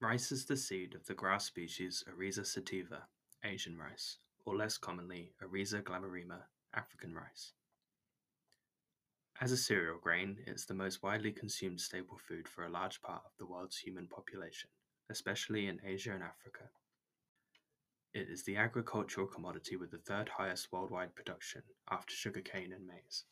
Rice is the seed of the grass species Oryza sativa, Asian rice, or less commonly Oryza glaberrima, African rice. As a cereal grain, it is the most widely consumed staple food for a large part of the world's human population, especially in Asia and Africa. It is the agricultural commodity with the third highest worldwide production after sugarcane and maize.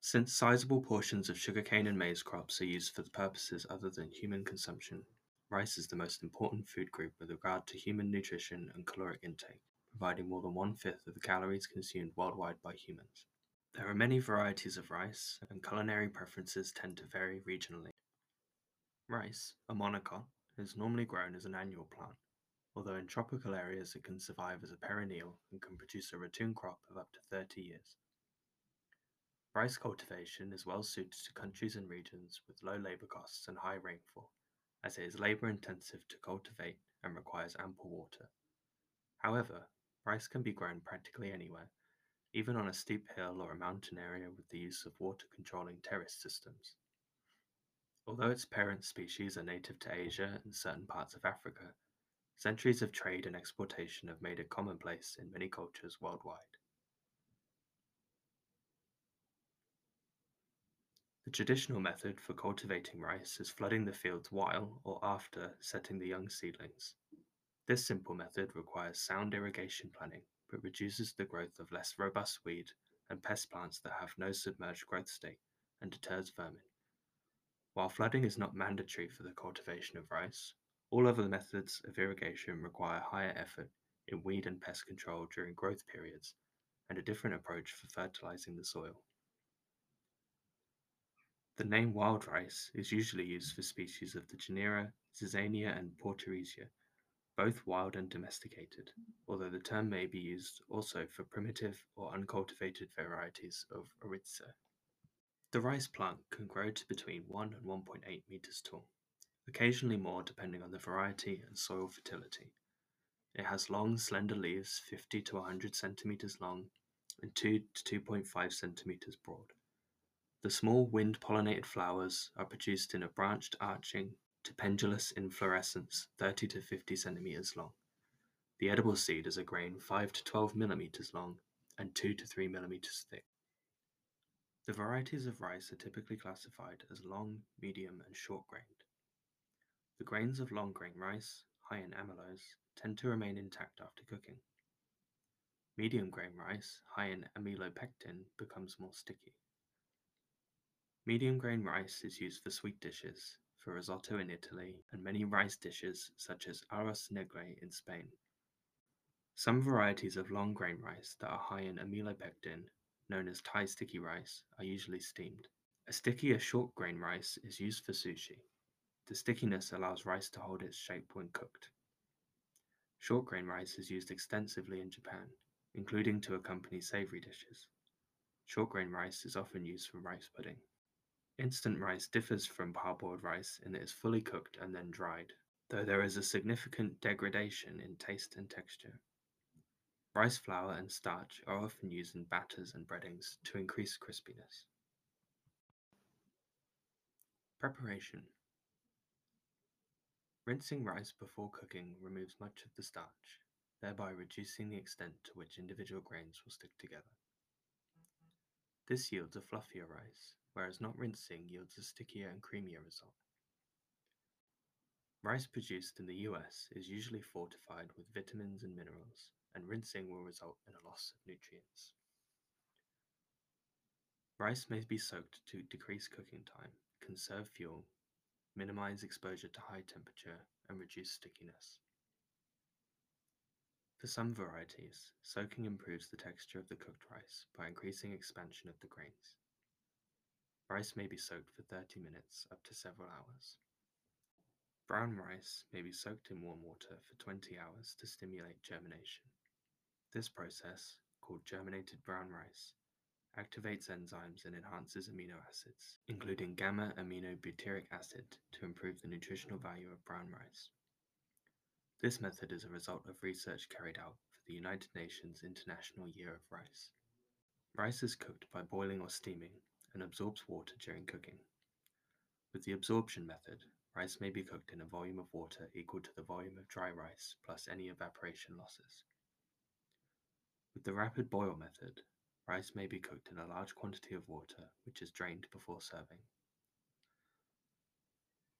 Since sizable portions of sugarcane and maize crops are used for purposes other than human consumption, rice is the most important food group with regard to human nutrition and caloric intake, providing more than one fifth of the calories consumed worldwide by humans. There are many varieties of rice, and culinary preferences tend to vary regionally. Rice, a monocot, is normally grown as an annual plant, although in tropical areas it can survive as a perennial and can produce a return crop of up to 30 years. Rice cultivation is well suited to countries and regions with low labor costs and high rainfall, as it is labor intensive to cultivate and requires ample water. However, rice can be grown practically anywhere, even on a steep hill or a mountain area with the use of water controlling terrace systems. Although its parent species are native to Asia and certain parts of Africa, centuries of trade and exportation have made it commonplace in many cultures worldwide. Traditional method for cultivating rice is flooding the fields while or after setting the young seedlings. This simple method requires sound irrigation planning but reduces the growth of less robust weed and pest plants that have no submerged growth state and deters vermin. While flooding is not mandatory for the cultivation of rice, all other methods of irrigation require higher effort in weed and pest control during growth periods and a different approach for fertilizing the soil. The name wild rice is usually used for species of the genera Zizania and Porteresia, both wild and domesticated, although the term may be used also for primitive or uncultivated varieties of Oryza. The rice plant can grow to between 1 and 1.8 meters tall, occasionally more depending on the variety and soil fertility. It has long, slender leaves 50 to 100 centimeters long and 2 to 2.5 centimeters broad. The small wind-pollinated flowers are produced in a branched arching to pendulous inflorescence 30 to 50 centimeters long. The edible seed is a grain 5 to 12 millimeters long and 2 to 3 millimeters thick. The varieties of rice are typically classified as long, medium, and short grained. The grains of long grain rice, high in amylose, tend to remain intact after cooking. Medium grain rice, high in amylopectin, becomes more sticky. Medium grain rice is used for sweet dishes, for risotto in Italy, and many rice dishes such as arroz negre in Spain. Some varieties of long grain rice that are high in amylopectin, known as Thai sticky rice, are usually steamed. A stickier short grain rice is used for sushi. The stickiness allows rice to hold its shape when cooked. Short grain rice is used extensively in Japan, including to accompany savory dishes. Short grain rice is often used for rice pudding. Instant rice differs from parboiled rice in that it is fully cooked and then dried, though there is a significant degradation in taste and texture. Rice flour and starch are often used in batters and breadings to increase crispiness. Preparation Rinsing rice before cooking removes much of the starch, thereby reducing the extent to which individual grains will stick together. This yields a fluffier rice, whereas not rinsing yields a stickier and creamier result. Rice produced in the US is usually fortified with vitamins and minerals, and rinsing will result in a loss of nutrients. Rice may be soaked to decrease cooking time, conserve fuel, minimize exposure to high temperature, and reduce stickiness. For some varieties, soaking improves the texture of the cooked rice by increasing expansion of the grains. Rice may be soaked for 30 minutes up to several hours. Brown rice may be soaked in warm water for 20 hours to stimulate germination. This process, called germinated brown rice, activates enzymes and enhances amino acids, including gamma aminobutyric acid, to improve the nutritional value of brown rice. This method is a result of research carried out for the United Nations International Year of Rice. Rice is cooked by boiling or steaming and absorbs water during cooking. With the absorption method, rice may be cooked in a volume of water equal to the volume of dry rice plus any evaporation losses. With the rapid boil method, rice may be cooked in a large quantity of water which is drained before serving.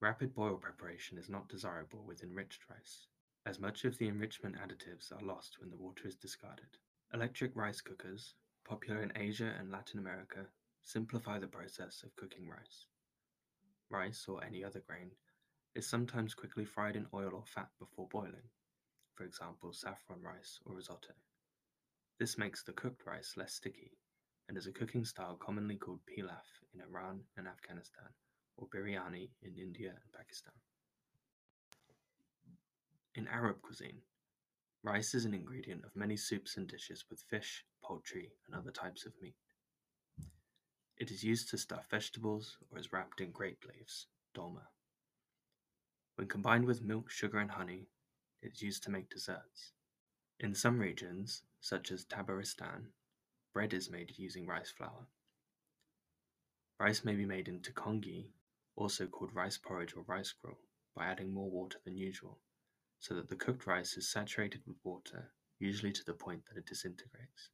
Rapid boil preparation is not desirable with enriched rice, as much of the enrichment additives are lost when the water is discarded. Electric rice cookers, popular in Asia and Latin America, simplify the process of cooking rice. Rice, or any other grain, is sometimes quickly fried in oil or fat before boiling, for example, saffron rice or risotto. This makes the cooked rice less sticky and is a cooking style commonly called pilaf in Iran and Afghanistan, or biryani in India and Pakistan. In Arab cuisine, rice is an ingredient of many soups and dishes with fish, poultry, and other types of meat. It is used to stuff vegetables or is wrapped in grape leaves, dolma. When combined with milk, sugar, and honey, it is used to make desserts. In some regions, such as Tabaristan, bread is made using rice flour. Rice may be made into congee, also called rice porridge or rice gruel, by adding more water than usual, so that the cooked rice is saturated with water, usually to the point that it disintegrates.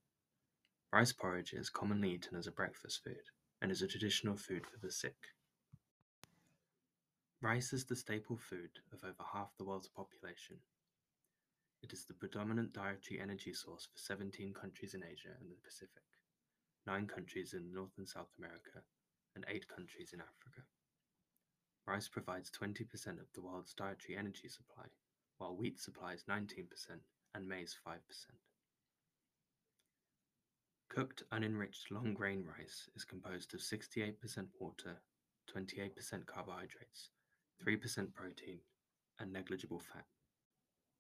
Rice porridge is commonly eaten as a breakfast food and is a traditional food for the sick. Rice is the staple food of over half the world's population. It is the predominant dietary energy source for 17 countries in Asia and the Pacific, 9 countries in North and South America, and 8 countries in Africa. Rice provides 20% of the world's dietary energy supply, while wheat supplies 19% and maize 5%. Cooked unenriched long grain rice is composed of 68% water, 28% carbohydrates, 3% protein, and negligible fat.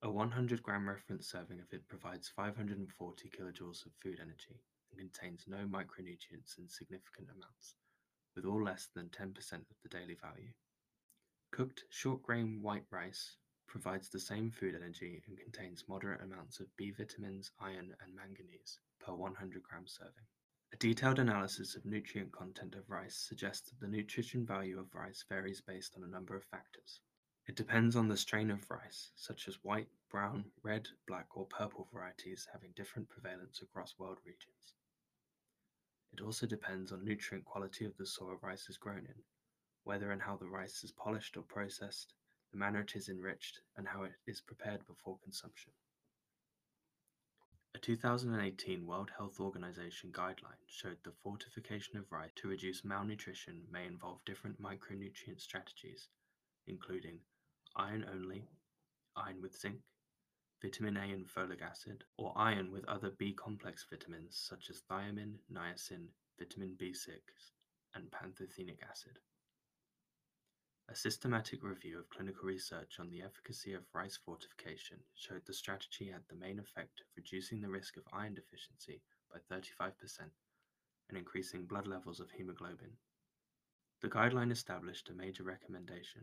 A 100 gram reference serving of it provides 540 kilojoules of food energy and contains no micronutrients in significant amounts, with all less than 10% of the daily value. Cooked short grain white rice provides the same food energy and contains moderate amounts of B vitamins, iron, and manganese per 100 gram serving. A detailed analysis of nutrient content of rice suggests that the nutrition value of rice varies based on a number of factors. It depends on the strain of rice, such as white, brown, red, black, or purple varieties having different prevalence across world regions. It also depends on nutrient quality of the soil rice is grown in, whether and how the rice is polished or processed, the manner it is enriched, and how it is prepared before consumption. A 2018 World Health Organization guideline showed the fortification of rice to reduce malnutrition may involve different micronutrient strategies, including iron only, iron with zinc, vitamin A and folic acid, or iron with other B complex vitamins such as thiamine, niacin, vitamin B6, and pantothenic acid. A systematic review of clinical research on the efficacy of rice fortification showed the strategy had the main effect of reducing the risk of iron deficiency by 35% and increasing blood levels of hemoglobin. The guideline established a major recommendation.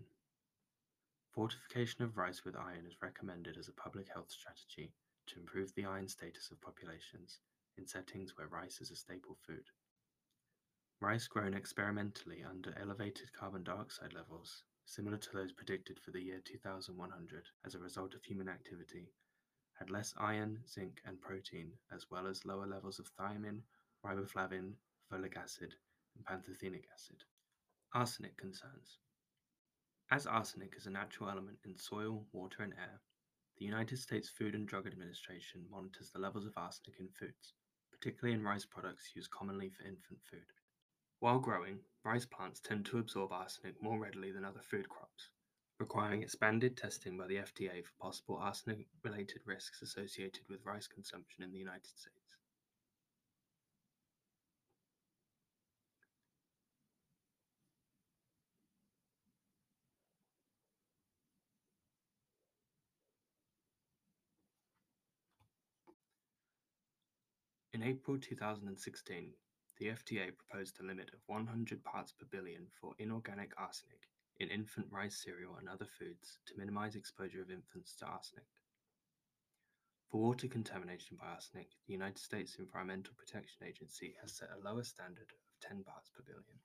Fortification of rice with iron is recommended as a public health strategy to improve the iron status of populations in settings where rice is a staple food. Rice grown experimentally under elevated carbon dioxide levels, similar to those predicted for the year 2100 as a result of human activity, had less iron, zinc, and protein, as well as lower levels of thiamine, riboflavin, folic acid, and pantothenic acid. Arsenic concerns. As arsenic is a natural element in soil, water, and air, the United States Food and Drug Administration monitors the levels of arsenic in foods, particularly in rice products used commonly for infant food. While growing, rice plants tend to absorb arsenic more readily than other food crops, requiring expanded testing by the FDA for possible arsenic related risks associated with rice consumption in the United States. In April 2016, the FDA proposed a limit of 100 parts per billion for inorganic arsenic in infant rice cereal and other foods to minimize exposure of infants to arsenic. For water contamination by arsenic, the United States Environmental Protection Agency has set a lower standard of 10 parts per billion.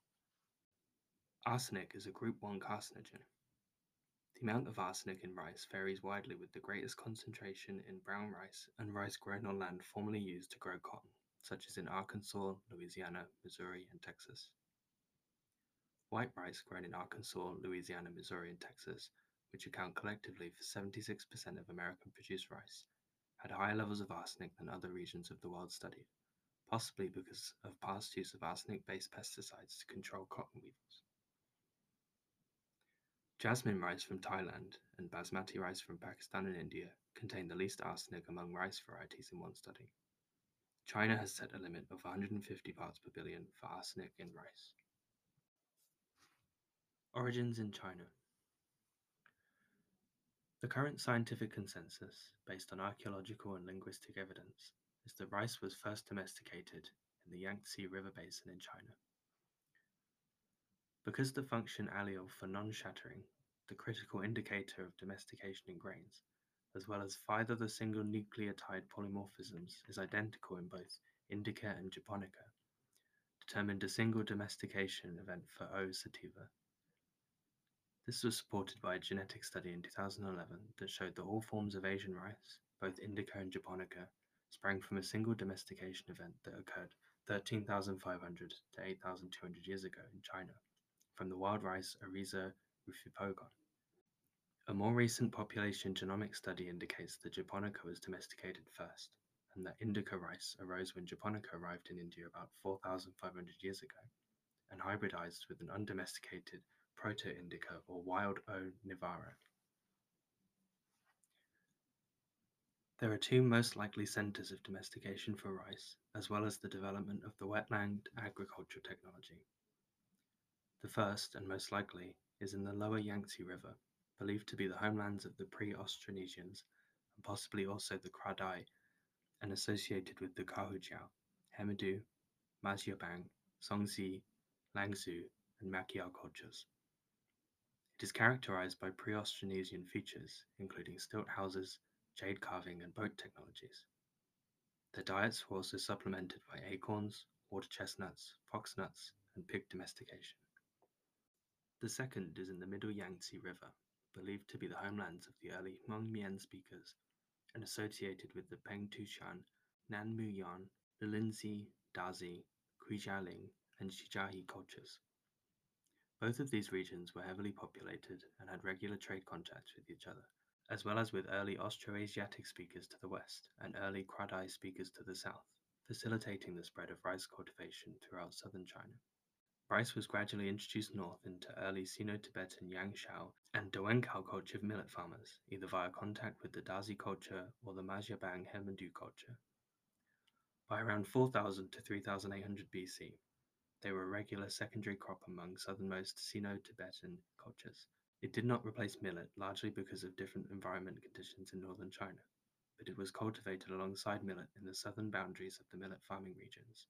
Arsenic is a group 1 carcinogen. The amount of arsenic in rice varies widely with the greatest concentration in brown rice and rice grown on land formerly used to grow cotton, such as in Arkansas, Louisiana, Missouri, and Texas. White rice grown in Arkansas, Louisiana, Missouri, and Texas, which account collectively for 76% of American produced rice, had higher levels of arsenic than other regions of the world studied, possibly because of past use of arsenic based pesticides to control cotton weevils. Jasmine rice from Thailand and basmati rice from Pakistan and India contain the least arsenic among rice varieties in one study. China has set a limit of 150 parts per billion for arsenic in rice. Origins in China. The current scientific consensus, based on archaeological and linguistic evidence, is that rice was first domesticated in the Yangtze River basin in China. Because the function allele for non shattering, the critical indicator of domestication in grains, as well as five other single nucleotide polymorphisms, is identical in both indica and japonica, determined a single domestication event for O. sativa. This was supported by a genetic study in 2011 that showed that all forms of Asian rice, both indica and japonica, sprang from a single domestication event that occurred 13,500 to 8,200 years ago in China, from the wild rice Oryza rufipogon. A more recent population genomic study indicates that japonica was domesticated first, and that indica rice arose when japonica arrived in India about 4,500 years ago, and hybridized with an undomesticated proto-indica or wild O. nivara. There are two most likely centers of domestication for rice, as well as the development of the wetland agriculture technology. The first, and most likely, is in the lower Yangtze River, believed to be the homelands of the pre-Austronesians, and possibly also the Kra-Dai, and associated with the Kuahuqiao, Hemudu, Majiabang, Songze, Liangzhu, and Maqiao cultures. It is characterized by pre-Austronesian features, including stilt houses, jade carving, and boat technologies. Their diets were also supplemented by acorns, water chestnuts, fox nuts, and pig domestication. The second is in the middle Yangtze River, believed to be the homelands of the early Hmong Mien speakers, and associated with the Peng Tushan, Nan Mu Yan, Liulinxi, Daxi, Qujialing, and Shijiahe cultures. Both of these regions were heavily populated and had regular trade contacts with each other, as well as with early Austroasiatic speakers to the west and early Kra-Dai speakers to the south, facilitating the spread of rice cultivation throughout southern China. Rice was gradually introduced north into early Sino-Tibetan Yangshao and Dawenkou culture of millet farmers, either via contact with the Daxi culture or the Majiabang Hemudu culture. By around 4000 to 3800 BC, they were a regular secondary crop among southernmost Sino-Tibetan cultures. It did not replace millet, largely because of different environment conditions in northern China, but it was cultivated alongside millet in the southern boundaries of the millet farming regions.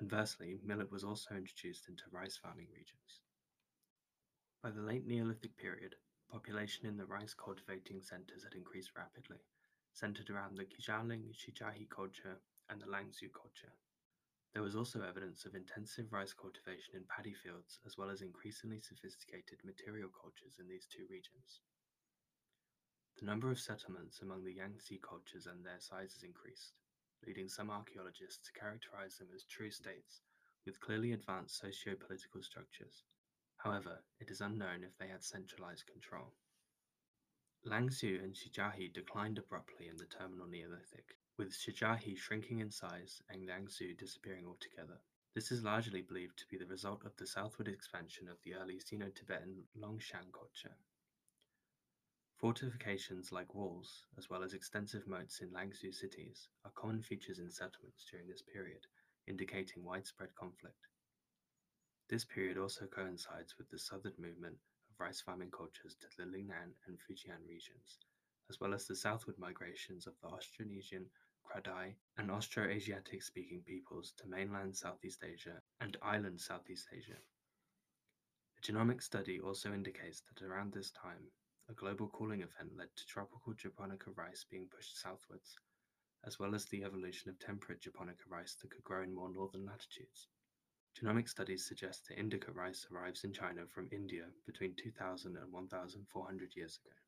Conversely, millet was also introduced into rice farming regions. By the late Neolithic period, population in the rice cultivating centers had increased rapidly, centered around the Qujialing Shijiahe culture and the Liangzhu culture. There was also evidence of intensive rice cultivation in paddy fields, as well as increasingly sophisticated material cultures in these two regions. The number of settlements among the Yangtze cultures and their sizes increased, leading some archaeologists to characterize them as true states with clearly advanced socio political structures. However, it is unknown if they had centralized control. Liangzhu and Shijiahe declined abruptly in the terminal Neolithic, with Shijiahe shrinking in size and Liangzhu disappearing altogether. This is largely believed to be the result of the southward expansion of the early Sino-Tibetan Longshan culture. Fortifications like walls, as well as extensive moats in Liangzhu cities, are common features in settlements during this period, indicating widespread conflict. This period also coincides with the southern movement of rice farming cultures to the Lingnan and Fujian regions, as well as the southward migrations of the Austronesian Kra-Dai, and Austroasiatic speaking peoples to mainland Southeast Asia and island Southeast Asia. A genomic study also indicates that around this time, a global cooling event led to tropical japonica rice being pushed southwards, as well as the evolution of temperate japonica rice that could grow in more northern latitudes. Genomic studies suggest that indica rice arrives in China from India between 2000 and 1400 years ago.